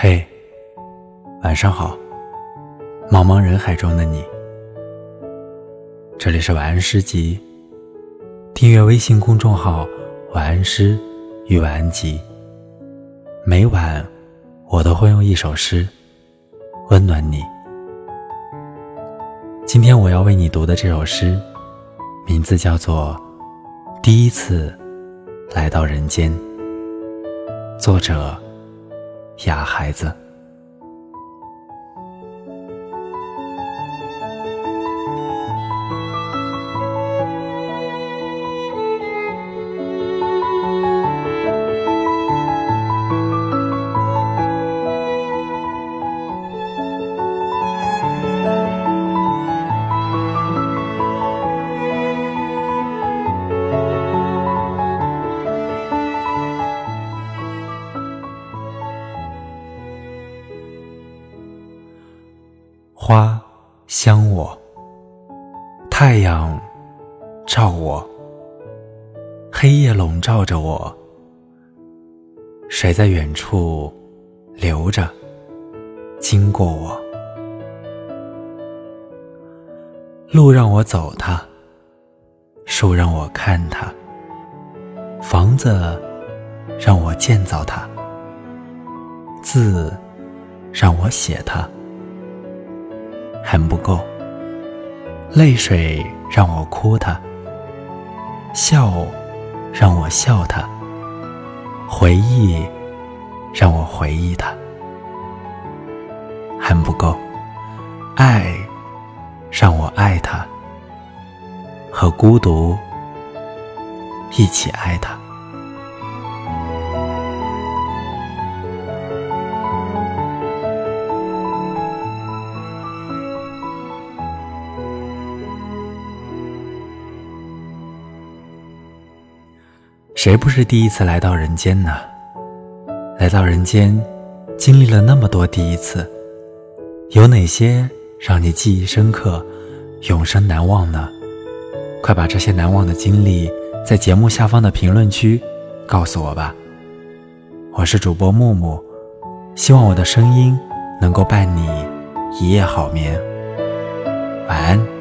嘿，晚上好，茫茫人海中的你。这里是晚安诗集，订阅微信公众号“晚安诗与晚安集”。每晚我都会用一首诗温暖你。今天我要为你读的这首诗，名字叫做《第一次来到人间》，作者。哑孩子。花香我，太阳照我，黑夜笼罩着我。水在远处流着，经过我。路让我走它，树让我看它，房子让我建造它，字让我写它。还不够，泪水让我哭他，笑让我笑他，回忆让我回忆他，还不够，爱让我爱他，和孤独一起爱他。谁不是第一次来到人间呢？来到人间，经历了那么多第一次，有哪些让你记忆深刻、永生难忘呢？快把这些难忘的经历在节目下方的评论区告诉我吧。我是主播木木，希望我的声音能够伴你一夜好眠。晚安。